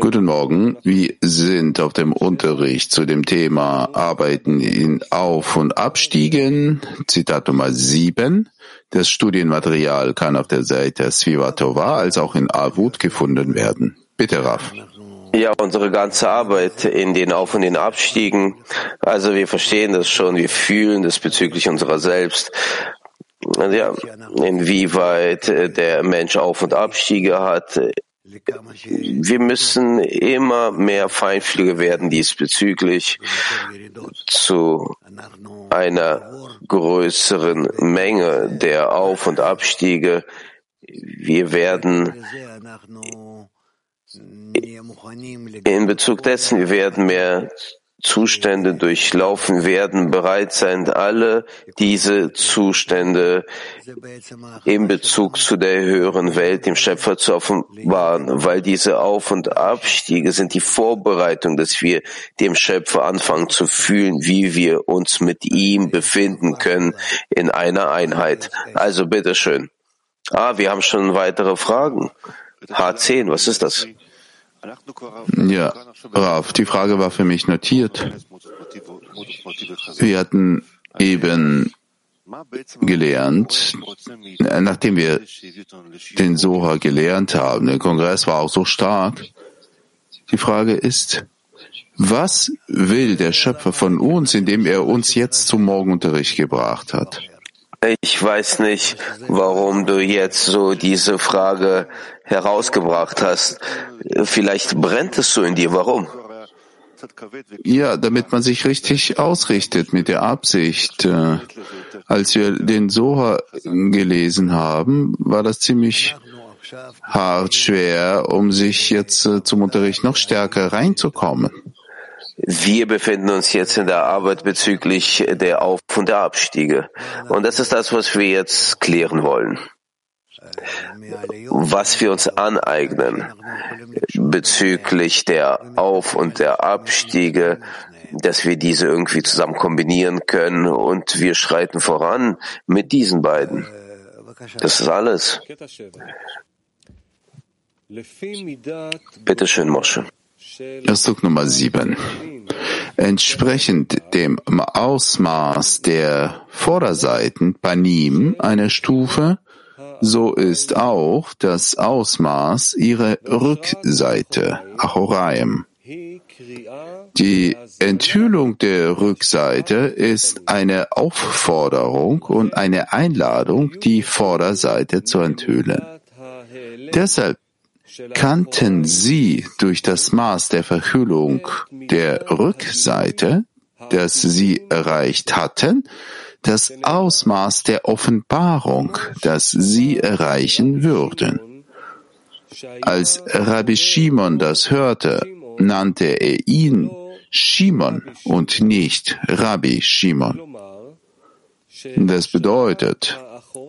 Guten Morgen. Wir sind auf dem Unterricht zu dem Thema Arbeiten in Auf- und Abstiegen, Zitat Nummer 7. Das Studienmaterial kann auf der Seite Svivatova als auch in Avut gefunden werden. Bitte, Raf. Ja, unsere ganze Arbeit in den Auf- und den Abstiegen. Also wir verstehen das schon, wir fühlen das bezüglich unserer selbst. Ja, inwieweit der Mensch Auf- und Abstiege hat. Wir müssen immer mehr feinfühliger werden diesbezüglich zu einer größeren Menge der Auf- und Abstiege. Wir werden in Bezug dessen, wir werden mehr Zustände durchlaufen werden, bereit sein, alle diese Zustände in Bezug zu der höheren Welt, dem Schöpfer zu offenbaren, weil diese Auf- und Abstiege sind die Vorbereitung, dass wir dem Schöpfer anfangen zu fühlen, wie wir uns mit ihm befinden können in einer Einheit. Also bitteschön. Ah, wir haben schon weitere Fragen. H10, was ist das? Ja, Raf, die Frage war für mich notiert. Wir hatten eben gelernt, nachdem wir den Soha gelernt haben, der Kongress war auch so stark. Die Frage ist, was will der Schöpfer von uns, indem er uns jetzt zum Morgenunterricht gebracht hat? Ich weiß nicht, warum du jetzt so diese Frage herausgebracht hast. Vielleicht brennt es so in dir. Warum? Ja, damit man sich richtig ausrichtet mit der Absicht. Äh, als wir den Soha gelesen haben, war das ziemlich hart schwer, um sich jetzt äh, zum Unterricht noch stärker reinzukommen. Wir befinden uns jetzt in der Arbeit bezüglich der Auf- und der Abstiege. Und das ist das, was wir jetzt klären wollen. Was wir uns aneignen bezüglich der Auf- und der Abstiege, dass wir diese irgendwie zusammen kombinieren können und wir schreiten voran mit diesen beiden. Das ist alles. Bitte schön, Mosche. Ausdruck Nummer sieben. Entsprechend dem Ausmaß der Vorderseiten Panim einer Stufe, so ist auch das Ausmaß ihrer Rückseite Achoraim. Die Enthüllung der Rückseite ist eine Aufforderung und eine Einladung, die Vorderseite zu enthüllen. Deshalb kannten sie durch das Maß der Verhüllung der Rückseite, das sie erreicht hatten, das Ausmaß der Offenbarung, das sie erreichen würden. Als Rabbi Shimon das hörte, nannte er ihn Shimon und nicht Rabbi Shimon. Das bedeutet,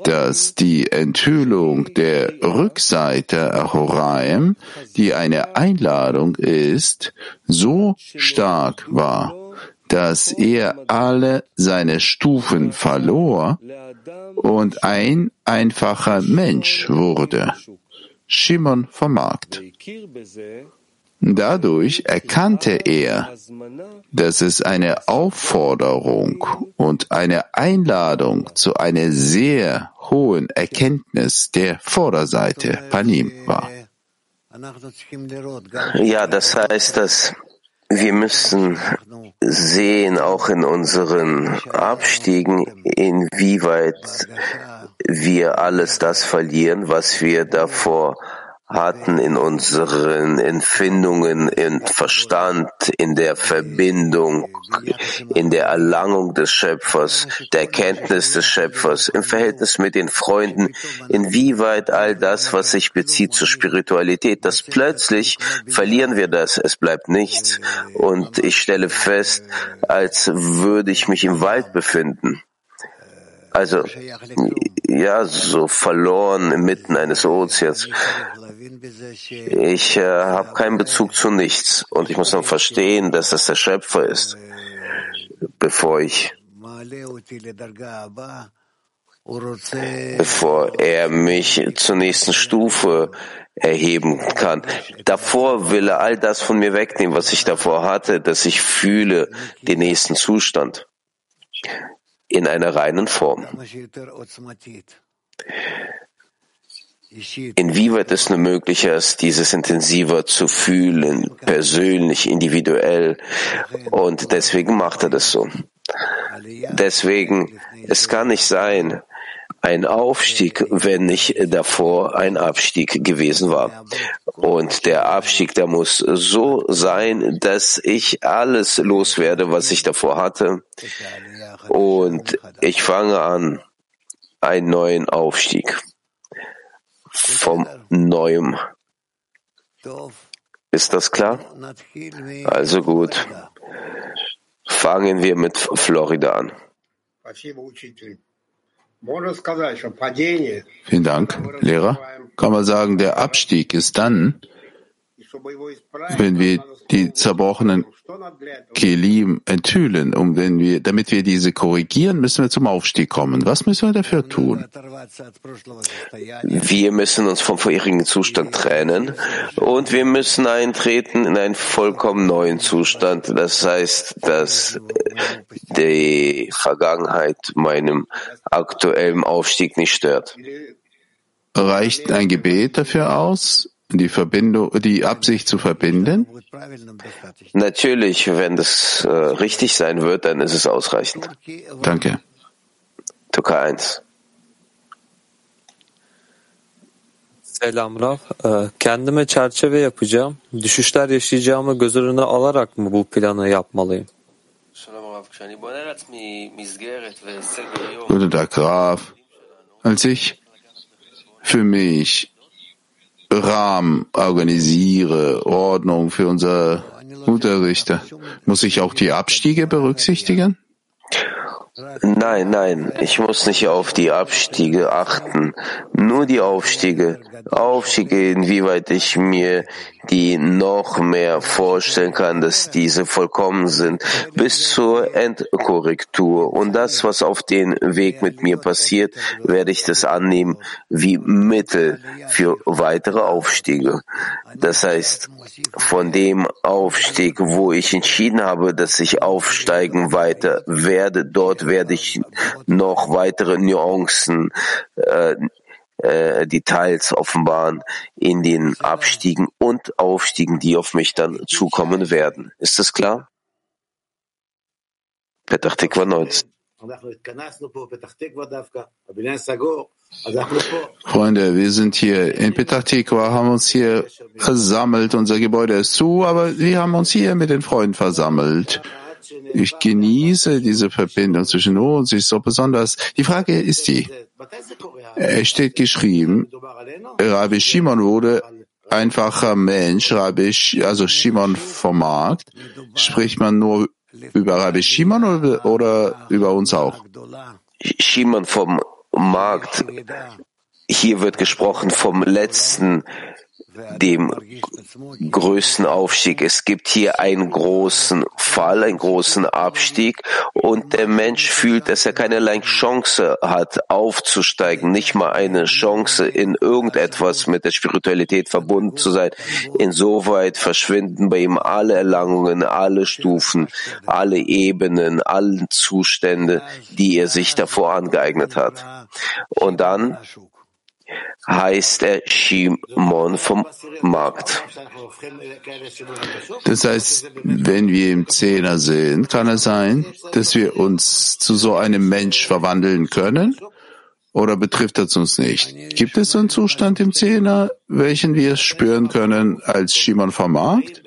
dass die Enthüllung der Rückseite Ahoraim, die eine Einladung ist, so stark war, dass er alle seine Stufen verlor und ein einfacher Mensch wurde. Shimon vom Markt. Dadurch erkannte er, dass es eine Aufforderung und eine Einladung zu einer sehr hohen Erkenntnis der Vorderseite Panim war. Ja, das heißt, dass wir müssen sehen, auch in unseren Abstiegen, inwieweit wir alles das verlieren, was wir davor hatten in unseren Empfindungen, in Verstand, in der Verbindung, in der Erlangung des Schöpfers, der Erkenntnis des Schöpfers, im Verhältnis mit den Freunden, inwieweit all das, was sich bezieht zur Spiritualität, das plötzlich verlieren wir das, es bleibt nichts. Und ich stelle fest, als würde ich mich im Wald befinden. Also, ja, so verloren inmitten eines Ozeans. Ich äh, habe keinen Bezug zu nichts und ich muss dann verstehen, dass das der Schöpfer ist, bevor ich bevor er mich zur nächsten Stufe erheben kann. Davor will er all das von mir wegnehmen, was ich davor hatte, dass ich fühle den nächsten Zustand in einer reinen Form. Inwieweit es nur möglich ist, dieses intensiver zu fühlen, persönlich, individuell. Und deswegen macht er das so. Deswegen, es kann nicht sein, ein Aufstieg, wenn nicht davor ein Abstieg gewesen war. Und der Abstieg, der muss so sein, dass ich alles loswerde, was ich davor hatte. Und ich fange an, einen neuen Aufstieg vom Neuem. Ist das klar? Also gut. Fangen wir mit Florida an. Vielen Dank, Lehrer. Kann man sagen, der Abstieg ist dann, wenn wir die zerbrochenen Kelim enthüllen, um wenn wir, damit wir diese korrigieren, müssen wir zum Aufstieg kommen. Was müssen wir dafür tun? Wir müssen uns vom vorherigen Zustand trennen und wir müssen eintreten in einen vollkommen neuen Zustand. Das heißt, dass die Vergangenheit meinem aktuellen Aufstieg nicht stört. Reicht ein Gebet dafür aus? Die Verbindung, die Absicht zu verbinden? Natürlich, wenn das äh, richtig sein wird, dann ist es ausreichend. Danke. Türkei 1. Selam Rav. Kendime çerçeve yapacağım. Düşüşler yaşayacağımı göz önüne alarak mı bu planı yapmalıyım? Guten Tag, Rav. Als ich für mich Rahmen organisiere, Ordnung für unser Unterrichter, muss ich auch die Abstiege berücksichtigen? Nein, nein, ich muss nicht auf die Abstiege achten, nur die Aufstiege. Aufstiege, inwieweit ich mir die noch mehr vorstellen kann, dass diese vollkommen sind, bis zur Endkorrektur. Und das, was auf den Weg mit mir passiert, werde ich das annehmen wie Mittel für weitere Aufstiege. Das heißt, von dem Aufstieg, wo ich entschieden habe, dass ich aufsteigen weiter werde, dort werde ich noch weitere Nuancen äh, äh, Details offenbaren in den Abstiegen und Aufstiegen, die auf mich dann zukommen werden. Ist das klar? Petach Tikva 19. Freunde, wir sind hier in Petach Tikva, haben uns hier versammelt. Unser Gebäude ist zu, aber wir haben uns hier mit den Freunden versammelt. Ich genieße diese Verbindung zwischen uns, ist so besonders. Die Frage ist die, es steht geschrieben, Rabbi Shimon wurde einfacher Mensch, Rabbi, also Shimon vom Markt. Spricht man nur über Rabbi Shimon oder, oder über uns auch? Shimon vom Markt. Hier wird gesprochen vom letzten dem größten Aufstieg. Es gibt hier einen großen Fall, einen großen Abstieg und der Mensch fühlt, dass er keinerlei Chance hat, aufzusteigen, nicht mal eine Chance, in irgendetwas mit der Spiritualität verbunden zu sein. Insoweit verschwinden bei ihm alle Erlangungen, alle Stufen, alle Ebenen, alle Zustände, die er sich davor angeeignet hat. Und dann heißt er Shimon vom Markt. Das heißt, wenn wir im Zehner sind, kann es sein, dass wir uns zu so einem Mensch verwandeln können? Oder betrifft das uns nicht? Gibt es so einen Zustand im Zehner, welchen wir spüren können als Shimon vom Markt?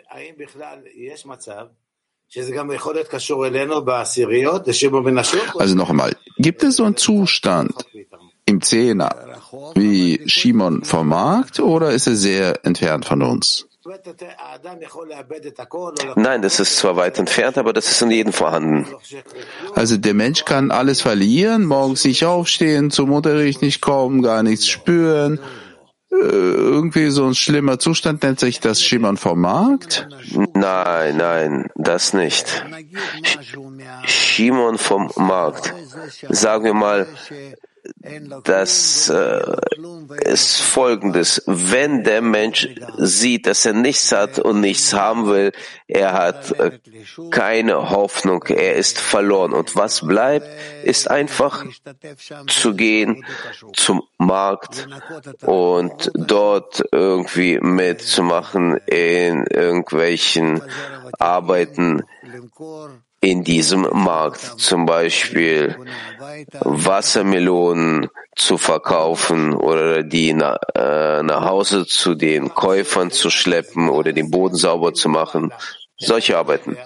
Also noch einmal, gibt es so einen Zustand im Zehner wie Shimon vom Markt oder ist er sehr entfernt von uns? Nein, das ist zwar weit entfernt, aber das ist in jedem vorhanden. Also der Mensch kann alles verlieren, morgens nicht aufstehen, zum Unterricht nicht kommen, gar nichts spüren. Äh, irgendwie so ein schlimmer Zustand nennt sich das Shimon vom Markt? Nein, nein, das nicht. Shimon vom Markt. Sagen wir mal, das äh, ist folgendes. Wenn der Mensch sieht, dass er nichts hat und nichts haben will, er hat äh, keine Hoffnung, er ist verloren. Und was bleibt, ist einfach zu gehen zum Markt und dort irgendwie mitzumachen in irgendwelchen Arbeiten, in diesem Markt, zum Beispiel Wassermelonen zu verkaufen oder die na, äh, nach Hause zu den Käufern zu schleppen oder den Boden sauber zu machen. Solche Arbeiten.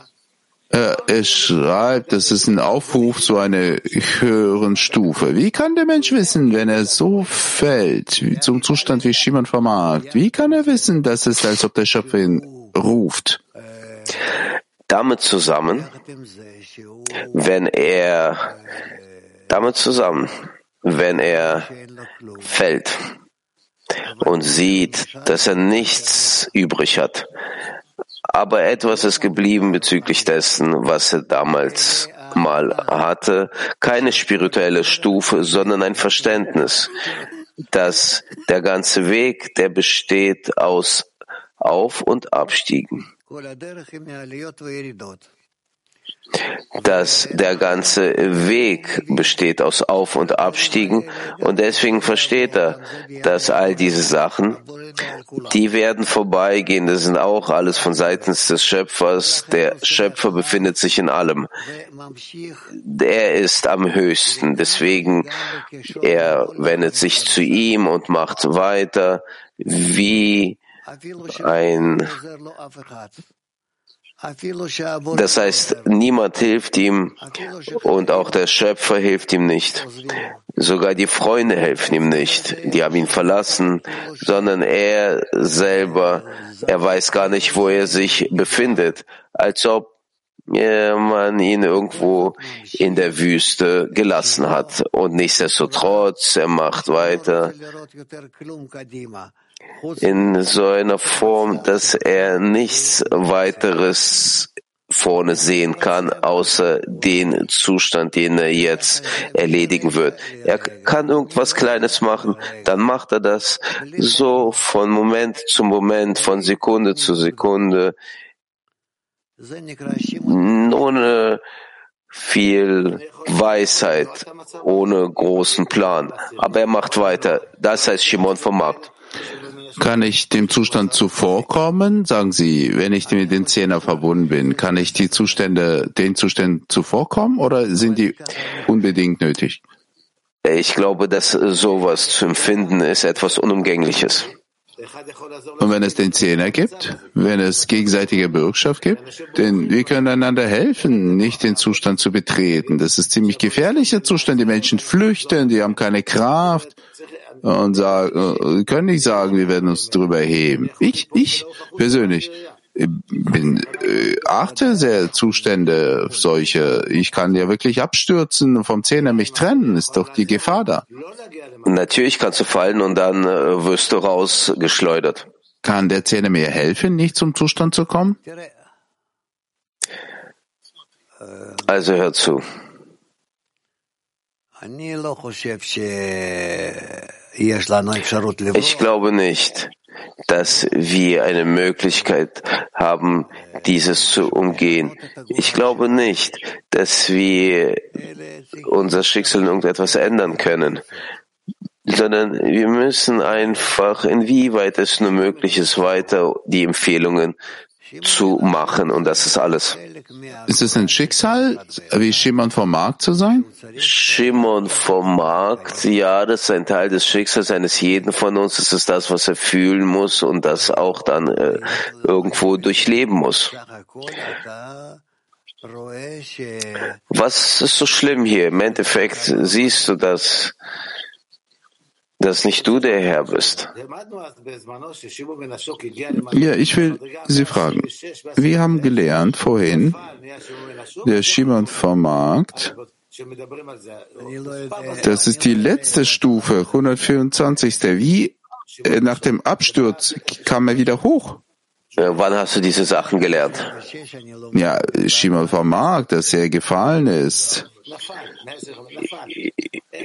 Er schreibt, das ist ein Aufruf zu einer höheren Stufe. Wie kann der Mensch wissen, wenn er so fällt, zum Zustand wie Shimon Markt? Wie kann er wissen, dass es, als ob der Schöpfer ihn ruft? Damit zusammen, wenn er damit zusammen, wenn er fällt und sieht, dass er nichts übrig hat, aber etwas ist geblieben bezüglich dessen, was er damals mal hatte, keine spirituelle Stufe, sondern ein Verständnis, dass der ganze Weg, der besteht aus Auf- und Abstiegen dass der ganze Weg besteht aus Auf- und Abstiegen und deswegen versteht er, dass all diese Sachen, die werden vorbeigehen, das sind auch alles von seitens des Schöpfers. Der Schöpfer befindet sich in allem. Er ist am höchsten, deswegen er wendet sich zu ihm und macht weiter wie ein das heißt, niemand hilft ihm und auch der Schöpfer hilft ihm nicht. Sogar die Freunde helfen ihm nicht. Die haben ihn verlassen, sondern er selber, er weiß gar nicht, wo er sich befindet, als ob man ihn irgendwo in der Wüste gelassen hat. Und nichtsdestotrotz, er macht weiter in so einer Form, dass er nichts weiteres vorne sehen kann, außer den Zustand, den er jetzt erledigen wird. Er kann irgendwas Kleines machen, dann macht er das so von Moment zu Moment, von Sekunde zu Sekunde, ohne viel Weisheit, ohne großen Plan. Aber er macht weiter. Das heißt Shimon vom Markt. Kann ich dem Zustand zuvorkommen? Sagen Sie, wenn ich mit den Zehner verbunden bin, kann ich die Zustände, den Zuständen zuvorkommen oder sind die unbedingt nötig? Ich glaube, dass sowas zu empfinden ist etwas Unumgängliches. Und wenn es den Zehner gibt, wenn es gegenseitige Bürgschaft gibt, denn wir können einander helfen, nicht den Zustand zu betreten. Das ist ziemlich gefährlicher Zustand. Die Menschen flüchten, die haben keine Kraft und sagen, äh, können nicht sagen, wir werden uns darüber erheben. Ich, ich persönlich bin, äh, achte sehr Zustände solche. Ich kann ja wirklich abstürzen, vom Zehner mich trennen, ist doch die Gefahr da. Natürlich kannst du fallen und dann äh, wirst du rausgeschleudert. Kann der Zehner mir helfen, nicht zum Zustand zu kommen? Also hör zu. Ich glaube nicht, dass wir eine Möglichkeit haben, dieses zu umgehen. Ich glaube nicht, dass wir unser Schicksal in irgendetwas ändern können, sondern wir müssen einfach, inwieweit es nur möglich ist, weiter die Empfehlungen zu machen und das ist alles. Ist es ein Schicksal, wie Shimon vom Markt zu sein? Shimon vom Markt, ja, das ist ein Teil des Schicksals eines jeden von uns. Das ist das, was er fühlen muss und das auch dann äh, irgendwo durchleben muss. Was ist so schlimm hier? Im Endeffekt siehst du, dass dass nicht du der Herr bist. Ja, ich will Sie fragen. Wir haben gelernt vorhin, der Shimon vom Markt, das ist die letzte Stufe, 124. Wie äh, nach dem Absturz kam er wieder hoch? Wann hast du diese Sachen gelernt? Ja, Shimon vom Markt, dass er gefallen ist.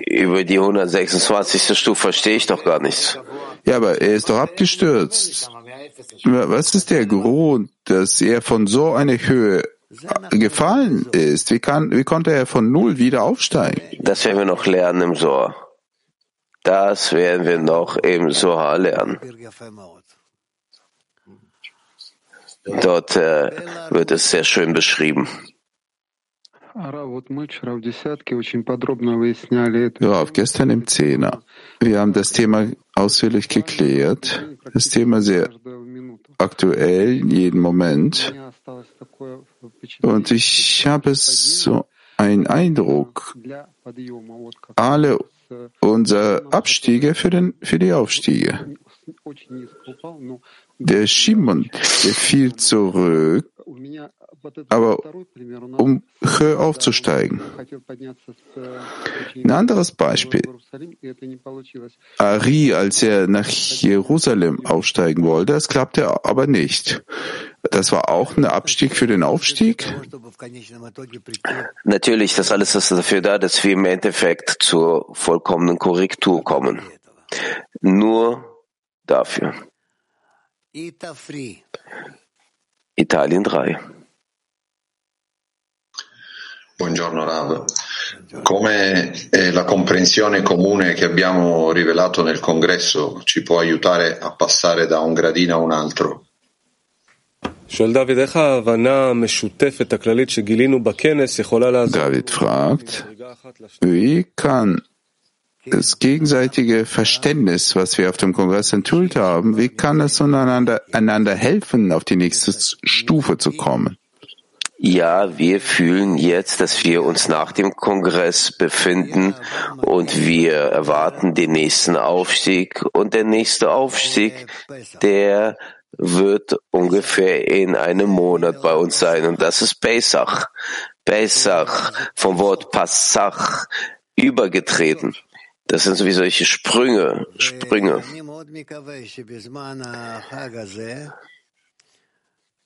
Über die 126. Stufe verstehe ich doch gar nichts. Ja, aber er ist doch abgestürzt. Was ist der Grund, dass er von so einer Höhe gefallen ist? Wie, kann, wie konnte er von Null wieder aufsteigen? Das werden wir noch lernen im Sohr. Das werden wir noch im Soha lernen. Dort äh, wird es sehr schön beschrieben. Ja, gestern im Zehner. Wir haben das Thema ausführlich geklärt. Das Thema sehr aktuell, in jedem Moment. Und ich habe so einen Eindruck, alle unsere Abstiege für, den, für die Aufstiege. Der Shimon, der fiel zurück, aber um höher aufzusteigen. Ein anderes Beispiel. Ari, als er nach Jerusalem aufsteigen wollte, das klappte aber nicht. Das war auch ein Abstieg für den Aufstieg? Natürlich, das alles ist dafür da, dass wir im Endeffekt zur vollkommenen Korrektur kommen. Nur dafür. Italien 3. Buongiorno Rav. Come eh, la comprensione comune che abbiamo rivelato nel congresso ci può aiutare a passare da un gradino a un altro? David fragt, wie kann das gegenseitige Verständnis, was wir auf dem Kongress enthüllt haben, wie kann es einander, einander helfen, auf die nächste Stufe zu kommen? Ja, wir fühlen jetzt, dass wir uns nach dem Kongress befinden und wir erwarten den nächsten Aufstieg. Und der nächste Aufstieg, der wird ungefähr in einem Monat bei uns sein. Und das ist Pesach. Pesach, vom Wort Passach, übergetreten. Das sind so wie solche Sprünge, Sprünge.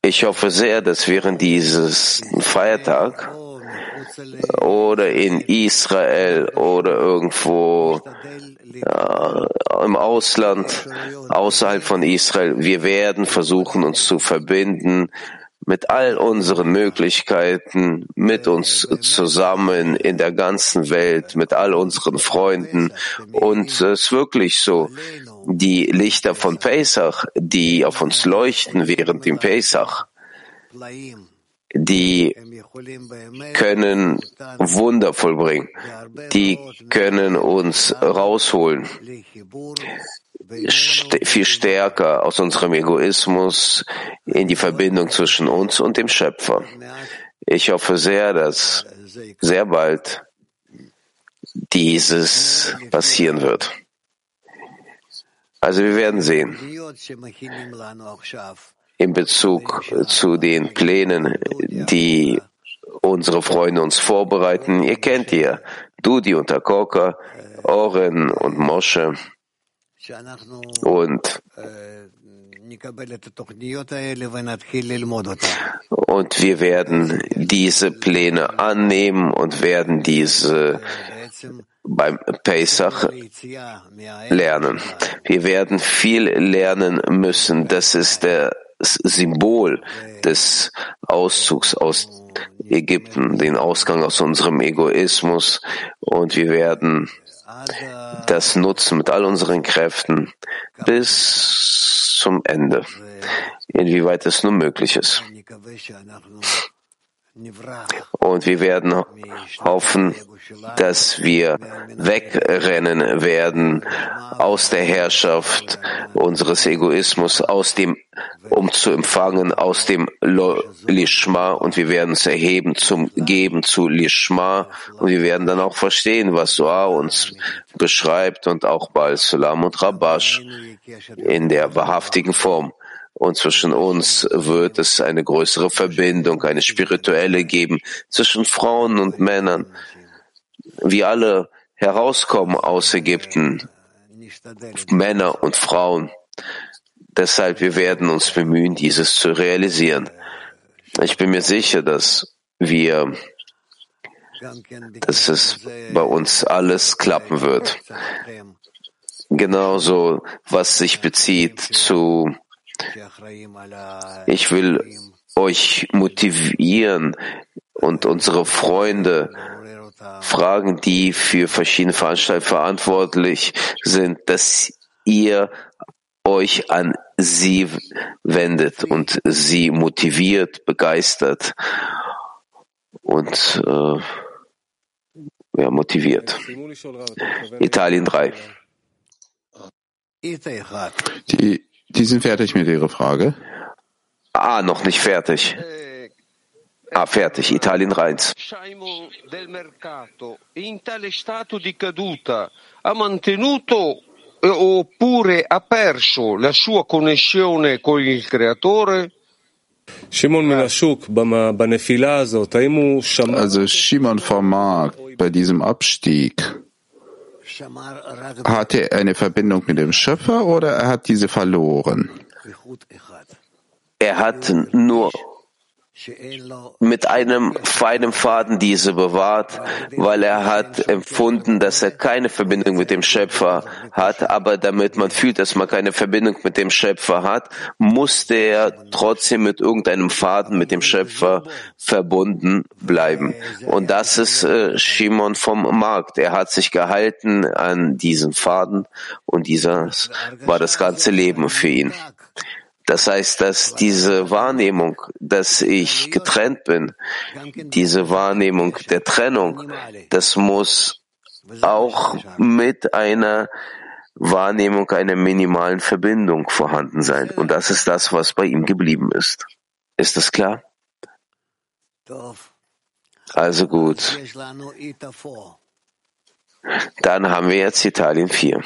Ich hoffe sehr, dass während dieses Feiertag oder in Israel oder irgendwo ja, im Ausland, außerhalb von Israel, wir werden versuchen, uns zu verbinden mit all unseren Möglichkeiten, mit uns zusammen in der ganzen Welt, mit all unseren Freunden. Und es ist wirklich so, die Lichter von Pesach, die auf uns leuchten während dem Pesach, die können Wunder vollbringen, die können uns rausholen, viel stärker aus unserem Egoismus in die Verbindung zwischen uns und dem Schöpfer. Ich hoffe sehr, dass sehr bald dieses passieren wird. Also wir werden sehen. In Bezug zu den Plänen, die unsere Freunde uns vorbereiten, ihr kennt ihr, Dudi und Takoka, Oren und Mosche und und wir werden diese Pläne annehmen und werden diese beim Pesach lernen. Wir werden viel lernen müssen. Das ist das Symbol des Auszugs aus Ägypten, den Ausgang aus unserem Egoismus. Und wir werden das nutzen mit all unseren Kräften bis zum Ende, inwieweit es nur möglich ist. Und wir werden hoffen, dass wir wegrennen werden aus der Herrschaft unseres Egoismus, aus dem, um zu empfangen, aus dem Lishma und wir werden uns erheben zum Geben zu Lishma und wir werden dann auch verstehen, was Soa uns beschreibt und auch Baal Salam und Rabash in der wahrhaftigen Form. Und zwischen uns wird es eine größere Verbindung, eine spirituelle geben zwischen Frauen und Männern. Wir alle herauskommen aus Ägypten, Männer und Frauen. Deshalb, wir werden uns bemühen, dieses zu realisieren. Ich bin mir sicher, dass wir dass es bei uns alles klappen wird. Genauso, was sich bezieht zu, ich will euch motivieren und unsere Freunde fragen, die für verschiedene Veranstaltungen verantwortlich sind, dass ihr euch an sie wendet und sie motiviert, begeistert und äh, ja, motiviert. Italien 3. Die, die sind fertig mit Ihrer Frage. Ah, noch nicht fertig. Ah, fertig. Italien 1. del mercato in tale stato di caduta ha mantenuto oppure ha perso la sua connessione con il creatore? Also Shimon vom Markt bei diesem Abstieg, hat er eine Verbindung mit dem Schöpfer oder er hat diese verloren? Er hat nur mit einem feinen Faden diese bewahrt, weil er hat empfunden, dass er keine Verbindung mit dem Schöpfer hat, aber damit man fühlt, dass man keine Verbindung mit dem Schöpfer hat, musste er trotzdem mit irgendeinem Faden mit dem Schöpfer verbunden bleiben. Und das ist äh, Shimon vom Markt. Er hat sich gehalten an diesen Faden und dieser war das ganze Leben für ihn. Das heißt, dass diese Wahrnehmung, dass ich getrennt bin, diese Wahrnehmung der Trennung, das muss auch mit einer Wahrnehmung einer minimalen Verbindung vorhanden sein. Und das ist das, was bei ihm geblieben ist. Ist das klar? Also gut. Dann haben wir jetzt Italien 4.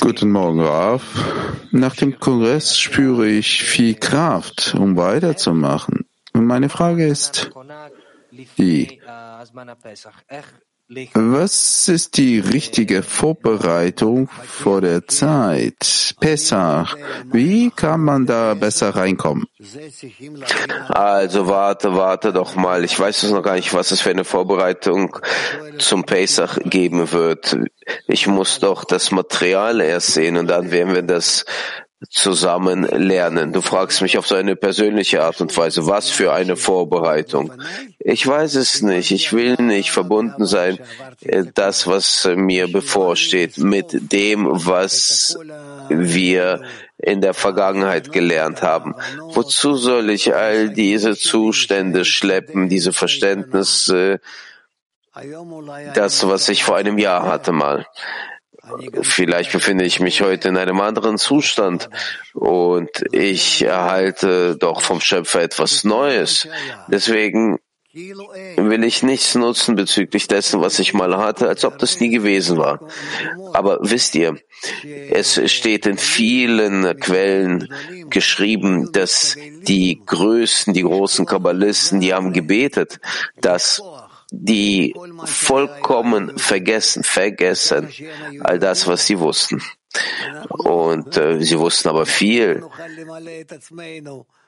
Guten Morgen, Raf. Nach dem Kongress spüre ich viel Kraft, um weiterzumachen. Und meine Frage ist die, was ist die richtige Vorbereitung vor der Zeit? Pesach. Wie kann man da besser reinkommen? Also warte, warte doch mal. Ich weiß es noch gar nicht, was es für eine Vorbereitung zum Pesach geben wird. Ich muss doch das Material erst sehen und dann werden wir das zusammen lernen. Du fragst mich auf so eine persönliche Art und Weise, was für eine Vorbereitung. Ich weiß es nicht. Ich will nicht verbunden sein, äh, das, was mir bevorsteht, mit dem, was wir in der Vergangenheit gelernt haben. Wozu soll ich all diese Zustände schleppen, diese Verständnisse, das, was ich vor einem Jahr hatte mal? Vielleicht befinde ich mich heute in einem anderen Zustand und ich erhalte doch vom Schöpfer etwas Neues. Deswegen will ich nichts nutzen bezüglich dessen, was ich mal hatte, als ob das nie gewesen war. Aber wisst ihr, es steht in vielen Quellen geschrieben, dass die Größten, die großen Kabbalisten, die haben gebetet, dass die vollkommen vergessen, vergessen all das, was sie wussten. Und äh, sie wussten aber viel.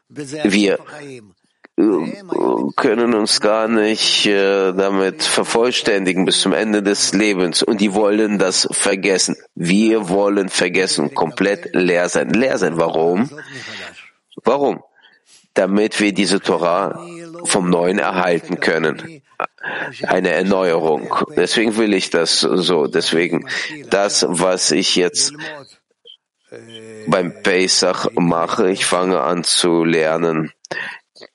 Wir äh, können uns gar nicht äh, damit vervollständigen bis zum Ende des Lebens. Und die wollen das vergessen. Wir wollen vergessen, komplett leer sein. Leer sein. Warum? Warum? Damit wir diese Torah vom Neuen erhalten können eine Erneuerung. Deswegen will ich das so. Deswegen das, was ich jetzt beim Pesach mache, ich fange an zu lernen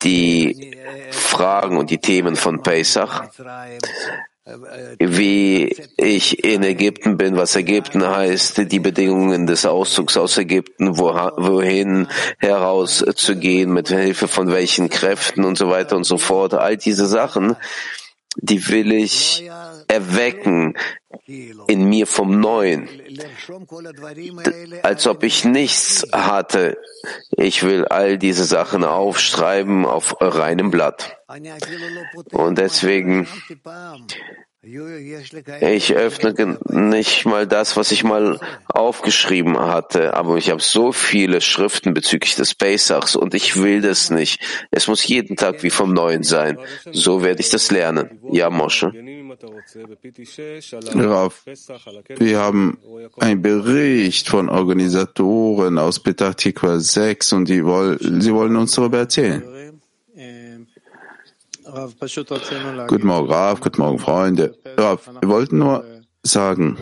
die Fragen und die Themen von Pesach, wie ich in Ägypten bin, was Ägypten heißt, die Bedingungen des Auszugs aus Ägypten, wohin herauszugehen, mit Hilfe von welchen Kräften und so weiter und so fort. All diese Sachen, die will ich erwecken in mir vom Neuen, als ob ich nichts hatte. Ich will all diese Sachen aufschreiben auf reinem Blatt. Und deswegen Ich öffne nicht mal das, was ich mal aufgeschrieben hatte, aber ich habe so viele Schriften bezüglich des Pesachs und ich will das nicht. Es muss jeden Tag wie vom Neuen sein. So werde ich das lernen. Ja, Mosche. Rav, wir haben einen Bericht von Organisatoren aus Petah Tikva 6 und die woll, sie wollen uns darüber erzählen. Guten Morgen, Rav, guten Morgen, Freunde. Rav, wir wollten nur sagen,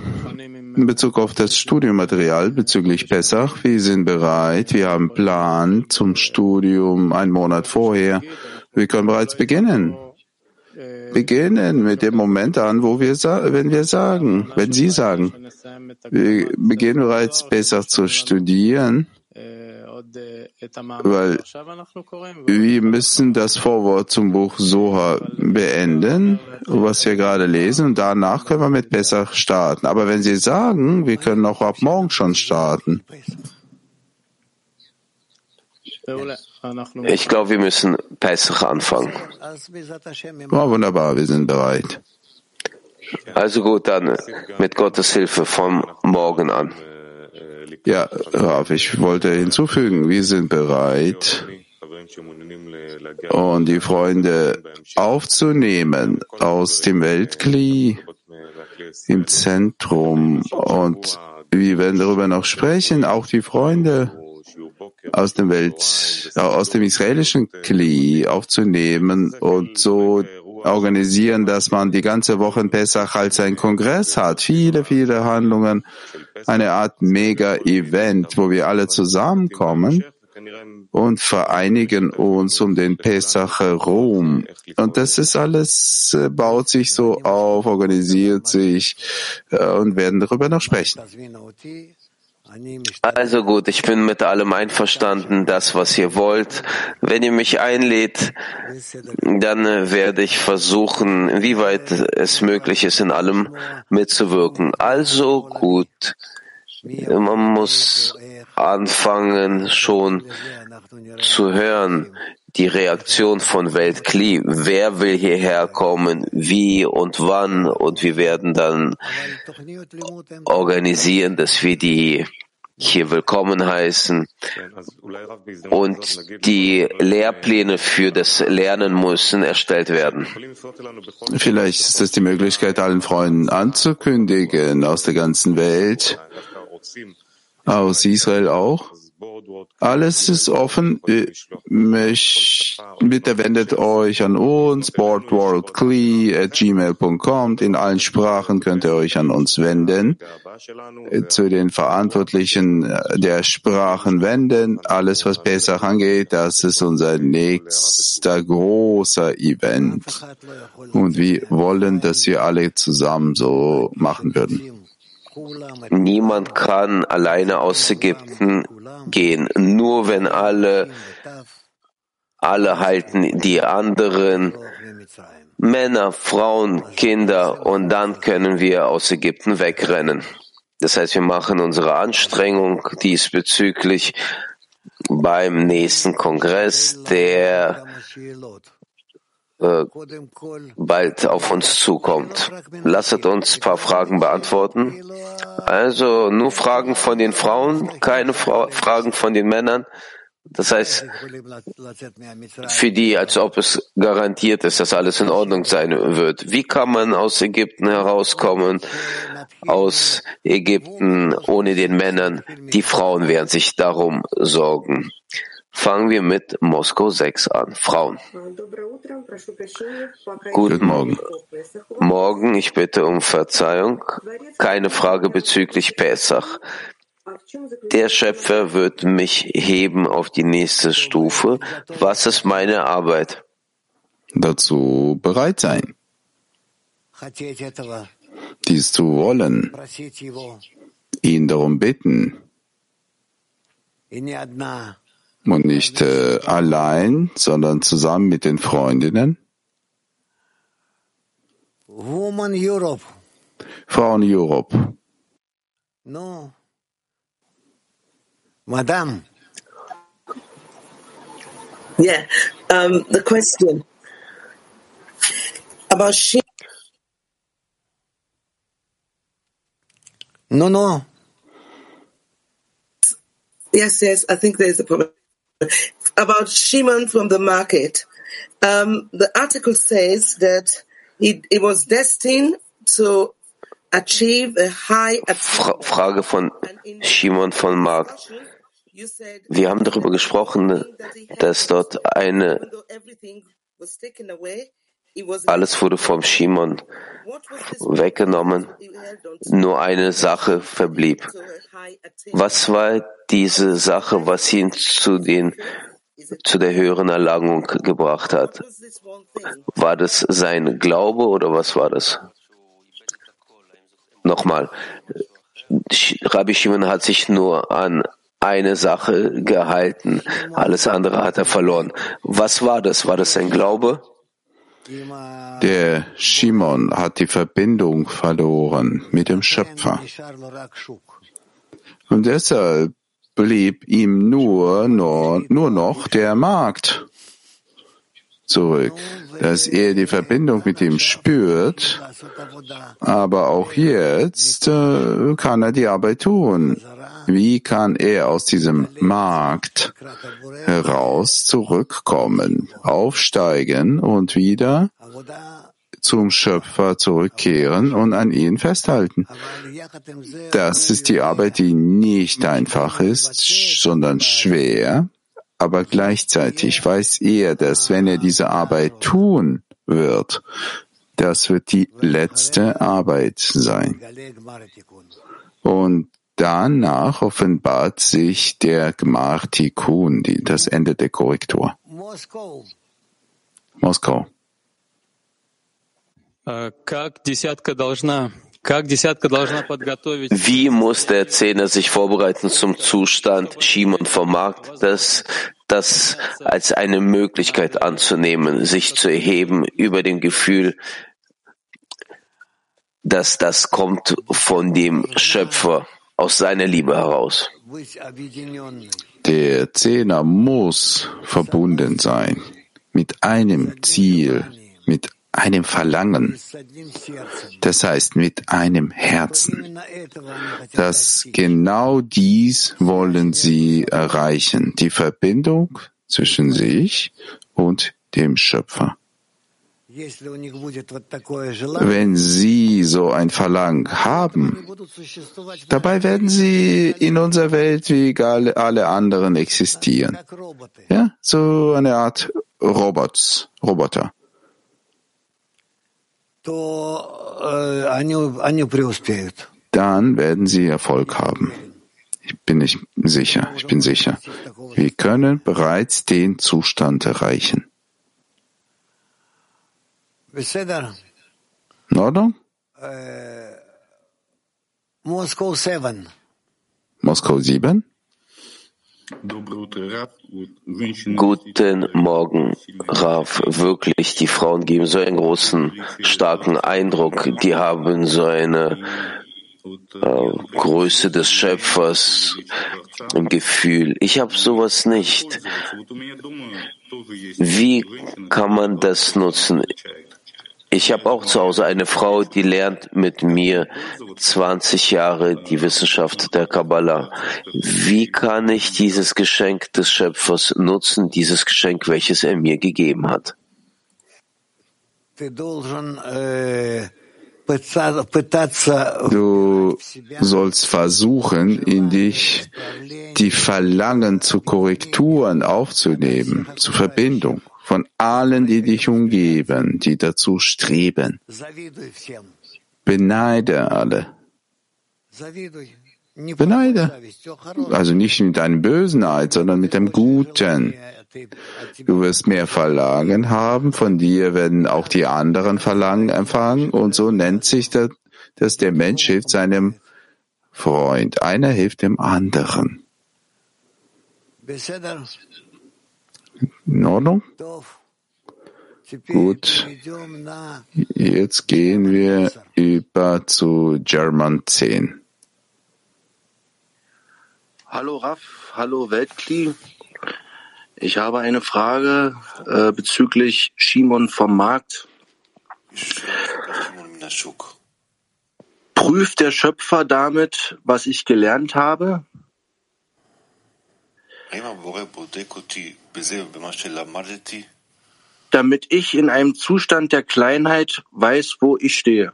in Bezug auf das Studiummaterial bezüglich Pessach, wir sind bereit, wir haben Plan zum Studium einen Monat vorher. Wir können bereits beginnen. Beginnen mit dem Moment an, wo wir, wenn wir sagen, wenn Sie sagen, wir beginnen bereits Pessach zu studieren, weil wir müssen das Vorwort zum Buch Soha beenden, was wir gerade lesen, und danach können wir mit Pesach starten. Aber wenn Sie sagen, wir können auch ab morgen schon starten. Ich glaube, wir müssen Pesach anfangen. Oh, wunderbar, wir sind bereit. Also gut, dann mit Gottes Hilfe vom Morgen an. Ja, Rav, ich wollte hinzufügen, wir sind bereit, und die Freunde aufzunehmen aus dem Weltkli im Zentrum. Und wir werden darüber noch sprechen, auch die Freunde aus dem Welt, aus dem israelischen Kli aufzunehmen und so organisieren, dass man die ganze Woche in Pesach als ein Kongress hat. Viele, viele Handlungen, eine Art Mega-Event, wo wir alle zusammenkommen und vereinigen uns um den Pesach herum. Und das ist alles, baut sich so auf, organisiert sich und werden darüber noch sprechen. Also gut, ich bin mit allem einverstanden, das, was ihr wollt. Wenn ihr mich einlädt, dann werde ich versuchen, inwieweit es möglich ist, in allem mitzuwirken. Also gut, man muss anfangen, schon zu hören, die Reaktion von Weltkli. Wer will hierher kommen? Wie und wann? Und wir werden dann organisieren, dass wir die hier willkommen heißen und die Lehrpläne für das Lernen müssen erstellt werden. Vielleicht ist das die Möglichkeit, allen Freunden anzukündigen aus der ganzen Welt, aus Israel auch, alles ist offen. Bitte wendet euch an uns, boardworldclee.gmail.com. In allen Sprachen könnt ihr euch an uns wenden. Zu den Verantwortlichen der Sprachen wenden. Alles, was Pesach angeht, das ist unser nächster großer Event. Und wir wollen, dass wir alle zusammen so machen würden. Niemand kann alleine aus Ägypten gehen. Nur wenn alle, alle halten die anderen Männer, Frauen, Kinder und dann können wir aus Ägypten wegrennen. Das heißt, wir machen unsere Anstrengung diesbezüglich beim nächsten Kongress, der äh, bald auf uns zukommt. Lasset uns ein paar Fragen beantworten. Also nur Fragen von den Frauen, keine Fra Fragen von den Männern. Das heißt, für die, als ob es garantiert ist, dass alles in Ordnung sein wird. Wie kann man aus Ägypten herauskommen, aus Ägypten ohne den Männern? Die Frauen werden sich darum sorgen. Fangen wir mit Moskau 6 an. Frauen. Guten Morgen. Morgen, ich bitte um Verzeihung. Keine Frage bezüglich Pesach. Der Schöpfer wird mich heben auf die nächste Stufe. Was ist meine Arbeit? Dazu bereit sein. Dies zu wollen. Ihn darum bitten und nicht äh, allein, sondern zusammen mit den Freundinnen? Woman Europe. Frauen Europe. No. Madame. Yeah. Um, the question about she No, no. Yes, yes, I think there's a problem. About Shimon from the market. Um, the article says that he, he was destined to achieve a high Fra Frage von Shimon von Mark. Wir haben darüber gesprochen, dass dort eine alles wurde vom Shimon weggenommen, nur eine Sache verblieb. Was war diese Sache, was ihn zu den zu der höheren Erlangung gebracht hat? War das sein Glaube oder was war das? Nochmal, Rabbi Shimon hat sich nur an eine Sache gehalten, alles andere hat er verloren. Was war das? War das sein Glaube? Der Shimon hat die Verbindung verloren mit dem Schöpfer. Und deshalb blieb ihm nur, nur, nur noch der Markt zurück, dass er die Verbindung mit ihm spürt, aber auch jetzt äh, kann er die Arbeit tun. Wie kann er aus diesem Markt heraus zurückkommen, aufsteigen und wieder zum Schöpfer zurückkehren und an ihn festhalten. Das ist die Arbeit, die nicht einfach ist, sondern schwer, aber gleichzeitig weiß er, dass wenn er diese Arbeit tun wird, das wird die letzte Arbeit sein. Und Danach offenbart sich der Gmar Tikkun, das Ende der Korrektur. Moskau. Wie muss der Zehner sich vorbereiten zum Zustand Shimon vom Markt, das, das als eine Möglichkeit anzunehmen, sich zu erheben über dem Gefühl, dass das kommt von dem Schöpfer aus seiner Liebe heraus. Der Zehner muss verbunden sein mit einem Ziel, mit einem Verlangen, das heißt mit einem Herzen. Das genau dies wollen sie erreichen, die Verbindung zwischen sich und dem Schöpfer. Wenn Sie so ein Verlangen haben, dabei werden Sie in unserer Welt wie alle anderen existieren. Ja, so eine Art Robots, Roboter. Dann werden Sie Erfolg haben. Ich bin nicht sicher, ich bin sicher. Wir können bereits den Zustand erreichen. In Ordnung? Moskau 7. Moskau 7. Guten Morgen, Raf. Wirklich, die Frauen geben so einen großen, starken Eindruck. Die haben so eine äh, Größe des Schöpfers im Gefühl. Ich habe sowas nicht. Wie kann man das nutzen? Ich habe auch zu Hause eine Frau, die lernt mit mir 20 Jahre die Wissenschaft der Kabbalah. Wie kann ich dieses Geschenk des Schöpfers nutzen, dieses Geschenk, welches er mir gegeben hat? Du sollst versuchen, in dich die Verlangen zu Korrekturen aufzunehmen, zur Verbindung von allen, die dich umgeben, die dazu streben. Beneide alle. Beneide. Also nicht mit einem bösen Neid, sondern mit dem Guten. Du wirst mehr Verlangen haben, von dir werden auch die anderen Verlangen empfangen und so nennt sich das, dass der Mensch hilft seinem Freund. Einer hilft dem anderen. In Ordnung? Gut. Jetzt gehen wir über zu German 10. Hallo Raff, hallo Weltkli. Ich habe eine Frage äh, bezüglich Shimon vom Markt. prüft der Schöpfer damit, was ich gelernt habe? Damit ich in einem Zustand der Kleinheit weiß, wo ich stehe.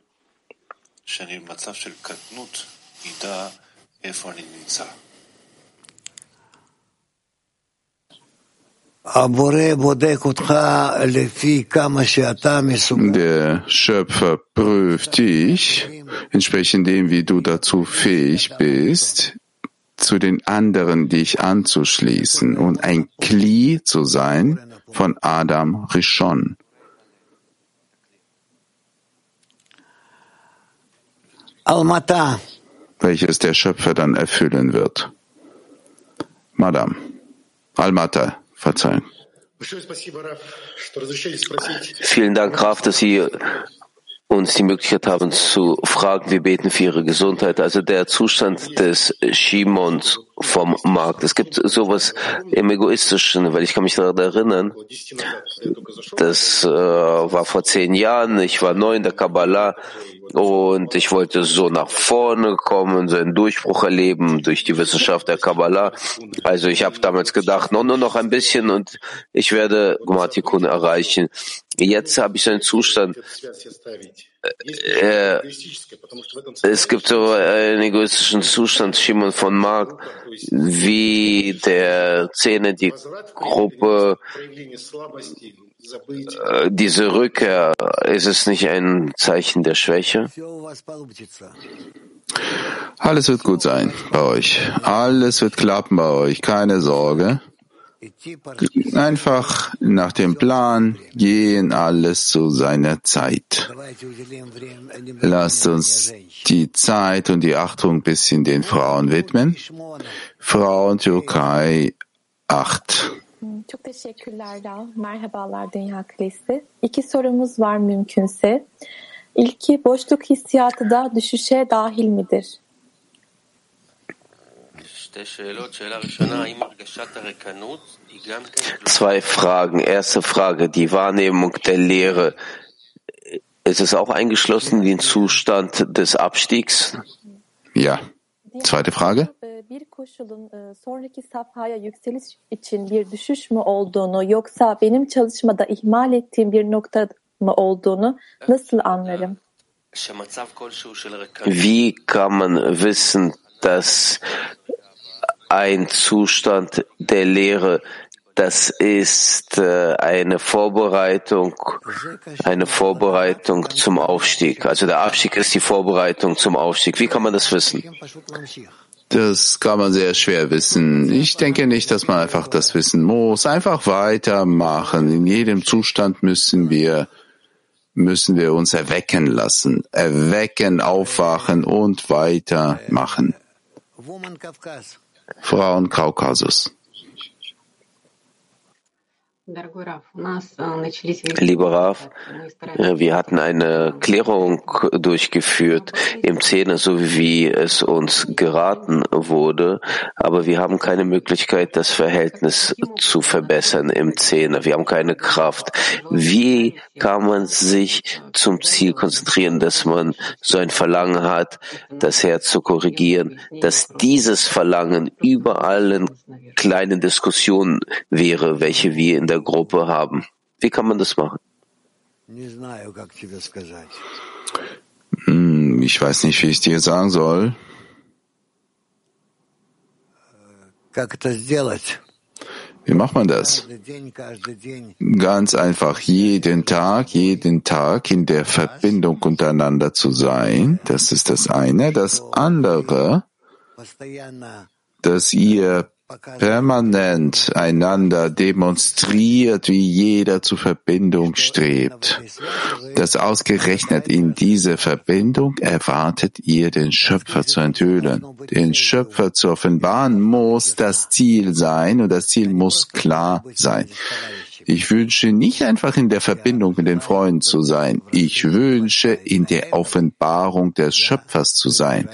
Der Schöpfer prüft dich, entsprechend dem, wie du dazu fähig bist, zu den anderen dich anzuschließen und ein Kli zu sein von Adam Rishon. Almata. Welches der Schöpfer dann erfüllen wird. Madame. Almata. Verzeihen. Vielen Dank, Raf, dass Sie uns die Möglichkeit haben zu fragen. Wir beten für Ihre Gesundheit. Also der Zustand des Shimons vom Markt. Es gibt sowas im Egoistischen, weil ich kann mich daran erinnern, das äh, war vor zehn Jahren, ich war neu in der Kabbalah und ich wollte so nach vorne kommen, so einen Durchbruch erleben durch die Wissenschaft der Kabbalah. Also ich habe damals gedacht, no, nur noch ein bisschen und ich werde Gmatikun erreichen. Jetzt habe ich einen Zustand, äh, es gibt so einen egoistischen Zustand, Shimon von Mark, wie der Zähne die Gruppe äh, diese Rückkehr, ist es nicht ein Zeichen der Schwäche? Alles wird gut sein bei euch. Alles wird klappen bei euch. Keine Sorge. Einfach nach dem Plan gehen, alles zu seiner Zeit. Lasst uns die Zeit und die Achtung ein bisschen den Frauen widmen. Frauen Türkei 8. Çok teşekkürler Rav. Merhabalar Dünya Kulesi. İki sorumuz var mümkünse. İlki boşluk hissiyatı da düşüşe dahil midir? Zwei Fragen. Erste Frage, die Wahrnehmung der Lehre. Ist es auch eingeschlossen in den Zustand des Abstiegs? Ja. Zweite Frage. Bir koşulun sonraki safhaya yükseliş için bir düşüş mü olduğunu yoksa benim çalışmada ihmal ettiğim bir nokta mı olduğunu nasıl anlarım? Wie kann man wissen, dass ein Zustand der Lehre, das ist eine Vorbereitung, eine Vorbereitung zum Aufstieg. Also der Abstieg ist die Vorbereitung zum Aufstieg. Wie kann man das wissen? Das kann man sehr schwer wissen. Ich denke nicht, dass man einfach das wissen muss. Einfach weitermachen. In jedem Zustand müssen wir, müssen wir uns erwecken lassen. Erwecken, aufwachen und weitermachen. Frauen Kaukasus. Lieber Raf, wir hatten eine Klärung durchgeführt im Zehner, so wie es uns geraten wurde, aber wir haben keine Möglichkeit, das Verhältnis zu verbessern im Zehner. Wir haben keine Kraft. Wie kann man sich zum Ziel konzentrieren, dass man so ein Verlangen hat, das Herz zu korrigieren, dass dieses Verlangen über allen kleinen Diskussionen wäre, welche wir in der Gruppe haben. Wie kann man das machen? Ich weiß nicht, wie ich dir sagen soll. Wie macht man das? Ganz einfach jeden Tag, jeden Tag in der Verbindung untereinander zu sein. Das ist das eine. Das andere, dass ihr permanent einander demonstriert, wie jeder zur Verbindung strebt. Das ausgerechnet in diese Verbindung erwartet ihr, den Schöpfer zu enthüllen. Den Schöpfer zu offenbaren muss das Ziel sein und das Ziel muss klar sein. Ich wünsche nicht einfach in der Verbindung mit den Freunden zu sein. Ich wünsche in der Offenbarung des Schöpfers zu sein.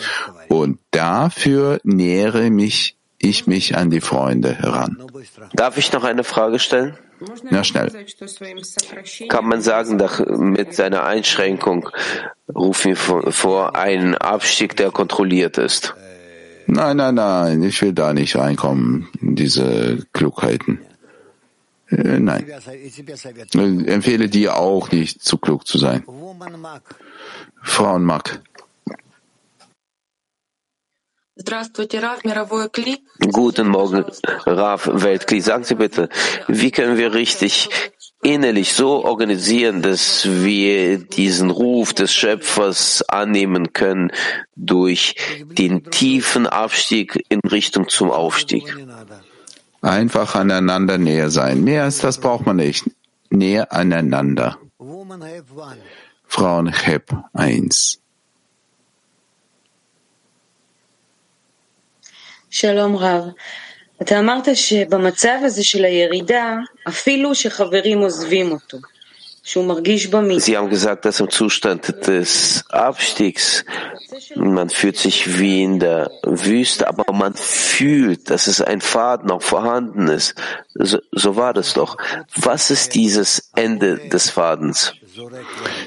Und dafür nähere mich ich mich an die Freunde heran. Darf ich noch eine Frage stellen? Na schnell. Kann man sagen, dass mit seiner Einschränkung rufen wir vor einen Abstieg, der kontrolliert ist? Nein, nein, nein, ich will da nicht reinkommen in diese Klugheiten. Äh, nein. Ich empfehle dir auch nicht, zu klug zu sein. Frauen Mack. Guten Morgen, Rav Weltkli. Sagen Sie bitte, wie können wir richtig innerlich so organisieren, dass wir diesen Ruf des Schöpfers annehmen können durch den tiefen Abstieg in Richtung zum Aufstieg? Einfach aneinander näher sein. Mehr als das braucht man nicht. Näher aneinander. Frauen Heb 1. שלום רב. אתה אמרת שבמצב הזה של הירידה, אפילו שחברים עוזבים אותו, שהוא מרגיש במידה. Sie haben gesagt, dass im Zustand des Abstiegs man fühlt sich wie in der Wüste, aber man fühlt, dass es ein Faden noch vorhanden ist. So, so war das doch. Was ist dieses Ende des Fadens?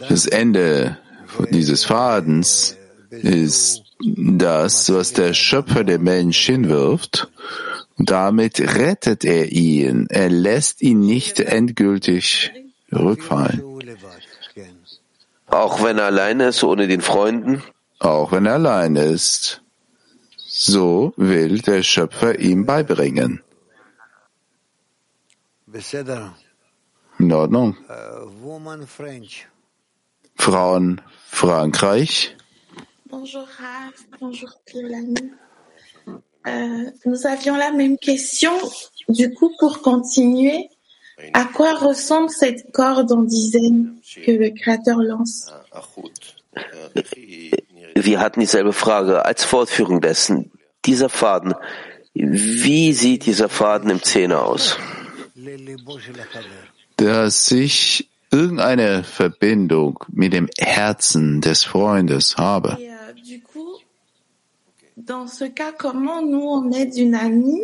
Das Ende dieses Fadens ist das, was der Schöpfer der Mensch hinwirft. Damit rettet er ihn. Er lässt ihn nicht endgültig rückfallen. Auch wenn er alleine ist, ohne den Freunden? Auch wenn er allein ist. So will der Schöpfer ihm beibringen. In Ordnung. Frauen Frankreich. Bonjour Raph, bonjour Kilani. Euh, nous avions la même question. Du coup, pour continuer, à quoi ressemble cette corde en dizaines que le Créateur lance Wir hatten dieselbe Frage als Fortführung dessen. Dieser Faden, wie sieht dieser Faden im Zehner aus? Dass ich irgendeine Verbindung mit dem Herzen des Freundes habe. Et, euh, du coup, dans ce cas, comment nous, on aide une amie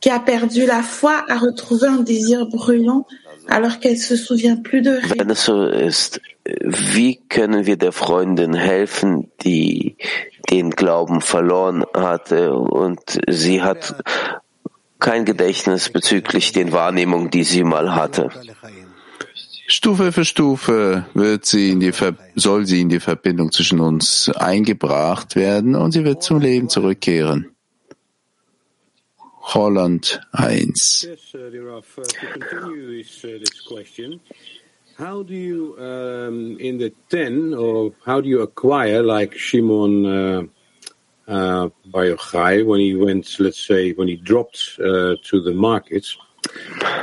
qui a perdu la foi à retrouver un désir brûlant alors qu'elle se souvient plus de rien Wenn so ist, wie können wir der Freundin helfen, die den Glauben verloren hatte und sie hat kein Gedächtnis bezüglich den Wahrnehmungen, die sie mal hatte? Stufe für Stufe wird sie in die Ver soll sie in die Verbindung zwischen uns eingebracht werden und sie wird zum Leben zurückkehren. Holland 1. Yes, uh, dear Raf, uh, to continue this, uh, this question, how do you, um, in the 10, or how do you acquire, like Shimon uh, uh, Bar when he went, let's say, when he dropped uh, to the markets,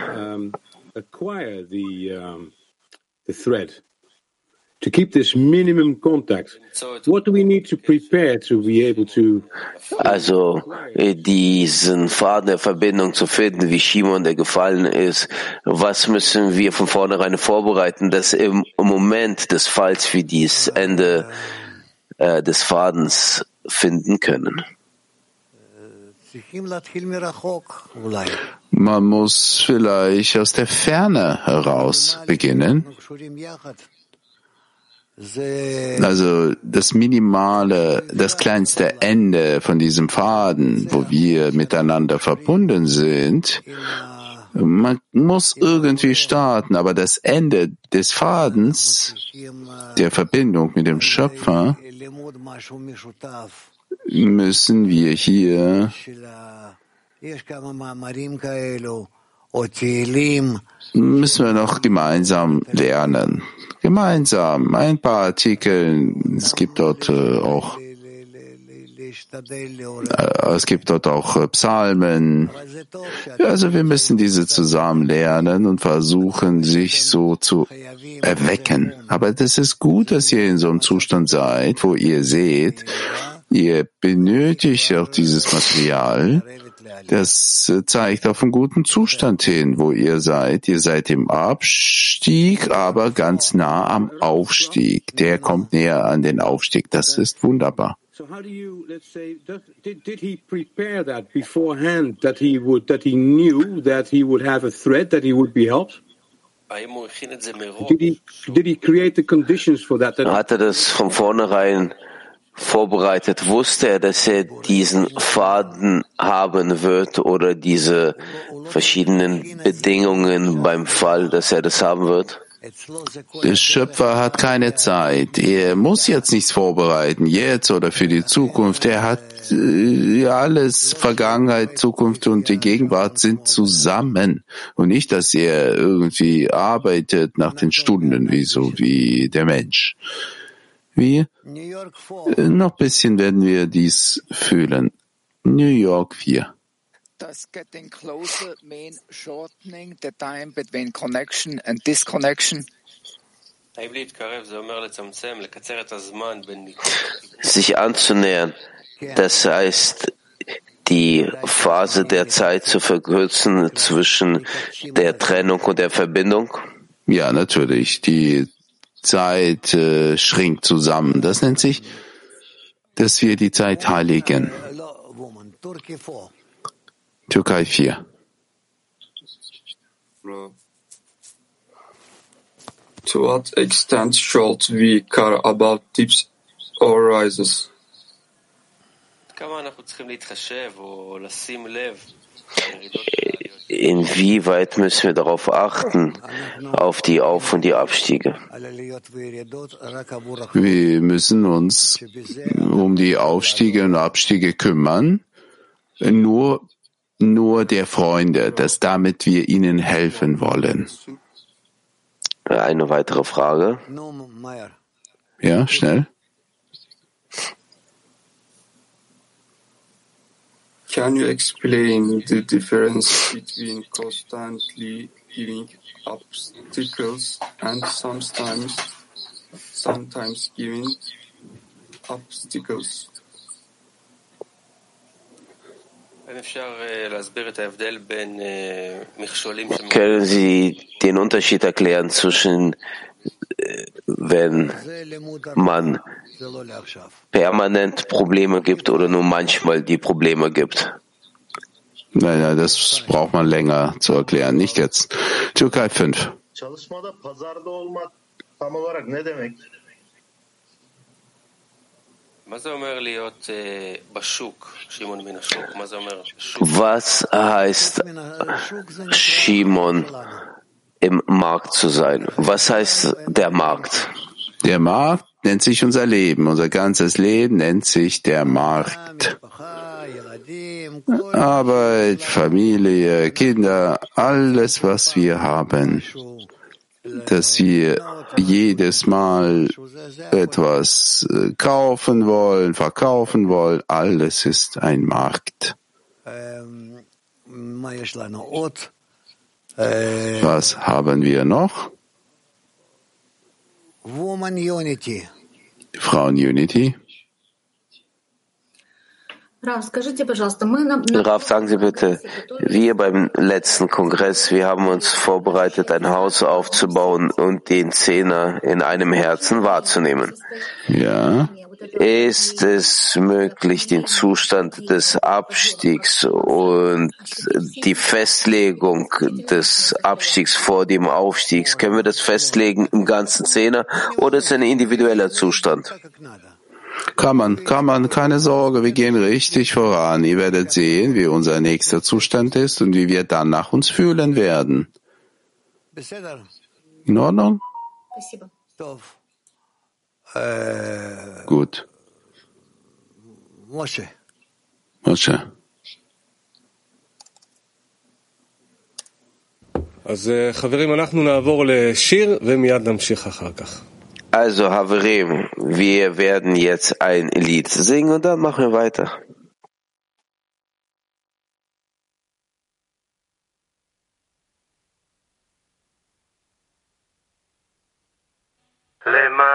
um, acquire the, um, the thread? To keep this minimum contact, what do we need to prepare to be able to Also äh, diesen Faden der Verbindung zu finden, wie Shimon, der gefallen ist, was müssen wir von vornherein vorbereiten, dass im Moment des Falls wir dieses Ende äh, des Fadens finden können? Man muss vielleicht aus der Ferne heraus beginnen. Also das minimale, das kleinste Ende von diesem Faden, wo wir miteinander verbunden sind, man muss irgendwie starten, aber das Ende des Fadens, der Verbindung mit dem Schöpfer, müssen wir hier müssen wir noch gemeinsam lernen. Gemeinsam ein paar Artikel. Es gibt dort äh, auch äh, es gibt dort auch äh, Psalmen. Also wir müssen diese zusammen lernen und versuchen, sich so zu erwecken. Aber das ist gut, dass ihr in so einem Zustand seid, wo ihr seht, ihr benötigt auch dieses Material. Das zeigt auf einen guten Zustand hin, wo ihr seid. Ihr seid im Abstieg, aber ganz nah am Aufstieg. Der kommt näher an den Aufstieg. Das ist wunderbar. So how do you, let's say, does, did, did he prepare that beforehand that he would, that he knew that he would have a threat, that he would be helped? Did he, did he create the conditions for that? that Hat er das von vornherein vorbereitet? Wusste er, dass er diesen Faden haben wird oder diese verschiedenen Bedingungen beim Fall, dass er das haben wird? Der Schöpfer hat keine Zeit. Er muss jetzt nichts vorbereiten, jetzt oder für die Zukunft. Er hat äh, alles, Vergangenheit, Zukunft und die Gegenwart sind zusammen. Und nicht, dass er irgendwie arbeitet nach den Stunden, wie so wie der Mensch. Wir, äh, noch ein bisschen werden wir dies fühlen. New York 4. Does getting closer mean shortening the time between connection and disconnection? Sich anzunähern, das heißt, die Phase der Zeit zu verkürzen zwischen der Trennung und der Verbindung? Ja, natürlich. Die Zeit äh, schrinkt zusammen. Das nennt sich, dass wir die Zeit heiligen. Türkei 4. To what extent should we care about dips or rises? Inwieweit müssen wir darauf achten, auf die Auf- und die Abstiege? Wir müssen uns um die Aufstiege und Abstiege kümmern, nur, nur der Freunde, dass damit wir ihnen helfen wollen. Eine weitere Frage. Ja, schnell. Can you explain the difference between constantly giving obstacles and sometimes sometimes giving obstacles? Können Sie den Unterschied erklären zwischen, wenn man permanent Probleme gibt oder nur manchmal die Probleme gibt? Nein, nein, das braucht man länger zu erklären, nicht jetzt. Türkei 5. Çalışmada pazarda olmak tam olarak ne demek? Was heißt Shimon im Markt zu sein? Was heißt der Markt? Der Markt nennt sich unser Leben. Unser ganzes Leben nennt sich der Markt. Arbeit, Familie, Kinder, alles, was wir haben, dass wir jedes Mal etwas äh, kaufen wollen, verkaufen wollen, alles ist ein Markt. Was haben wir noch? Woman Unity. Frauen Unity. Raf, sagen Sie bitte, wir beim letzten Kongress, wir haben uns vorbereitet, ein Haus aufzubauen und den Zehner in einem Herzen wahrzunehmen. Ja. Ist es möglich, den Zustand des Abstiegs und die Festlegung des Abstiegs vor dem Aufstiegs, können wir das festlegen im ganzen Zehner oder ist es ein individueller Zustand? Kann man, kann man, keine Sorge, wir gehen richtig voran. Ihr werdet sehen, wie unser nächster Zustand ist und wie wir dann nach uns fühlen werden. In Ordnung? Äh, Gut. Moshe. Moshe. Also, Haverim, wir werden jetzt ein Lied singen und dann machen wir weiter. Lema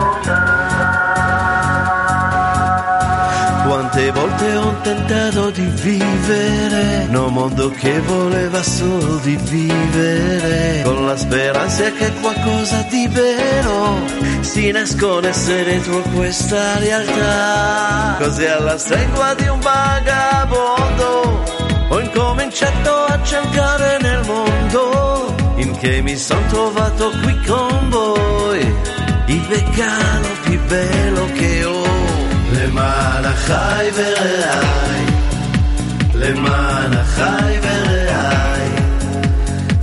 ho accontentato di vivere, un mondo che voleva solo di vivere, con la speranza che qualcosa di vero si nascondesse dentro questa realtà. Così alla stregua di un vagabondo ho incominciato a cercare nel mondo in che mi sono trovato qui con voi, il vegano più bello che ho. למען החי ורעי, למען החי ורעי,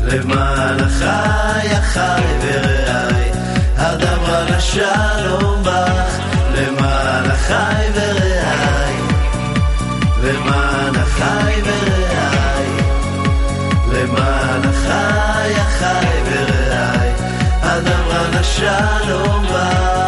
למען החי החי ורעי, הדברה לשלום בך, למען החי ורעי, למען החי ורעי, למען החי החי ורעי, הדברה לשלום Costruiremo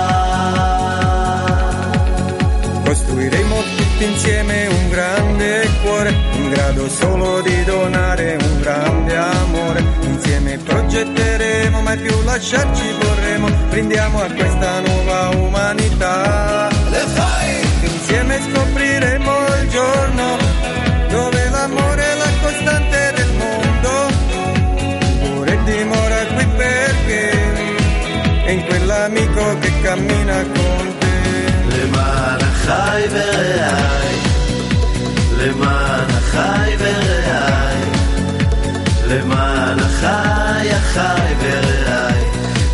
dolore, in grado solo di donare un grande amore. Insieme progetteremo, mai più lasciarci vorremo, brindiamo a questa nuova umanità. Le fai! Insieme scopriremo il giorno dove l'amore è la costante del mondo. Pure dimora qui perché è in quell'amico che cammina con te. Le למען החי ורעי, למען החי החי ורעי,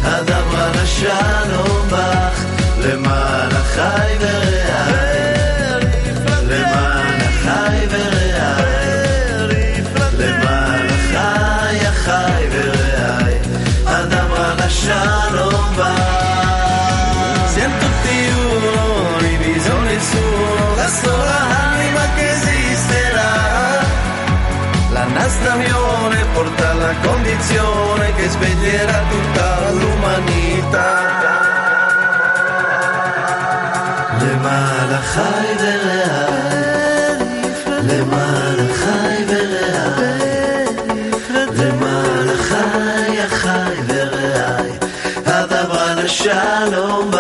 אדם רשע לא בך, למען החי ורעי, Siento tío, y mis orejas, las. La nastazione porta alla condizione che sveglierà tutta l'umanità. למען החי ורעי, למען החי ורעי, למען החי החי ורעי, הדבר לשלום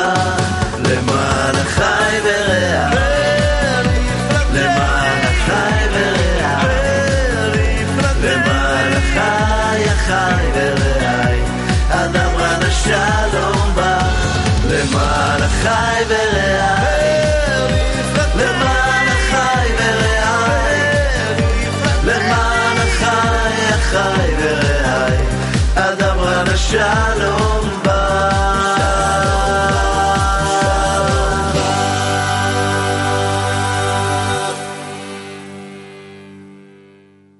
חי ולאי למען החי ולאי למען החי החי ולאי אדם רע לשלום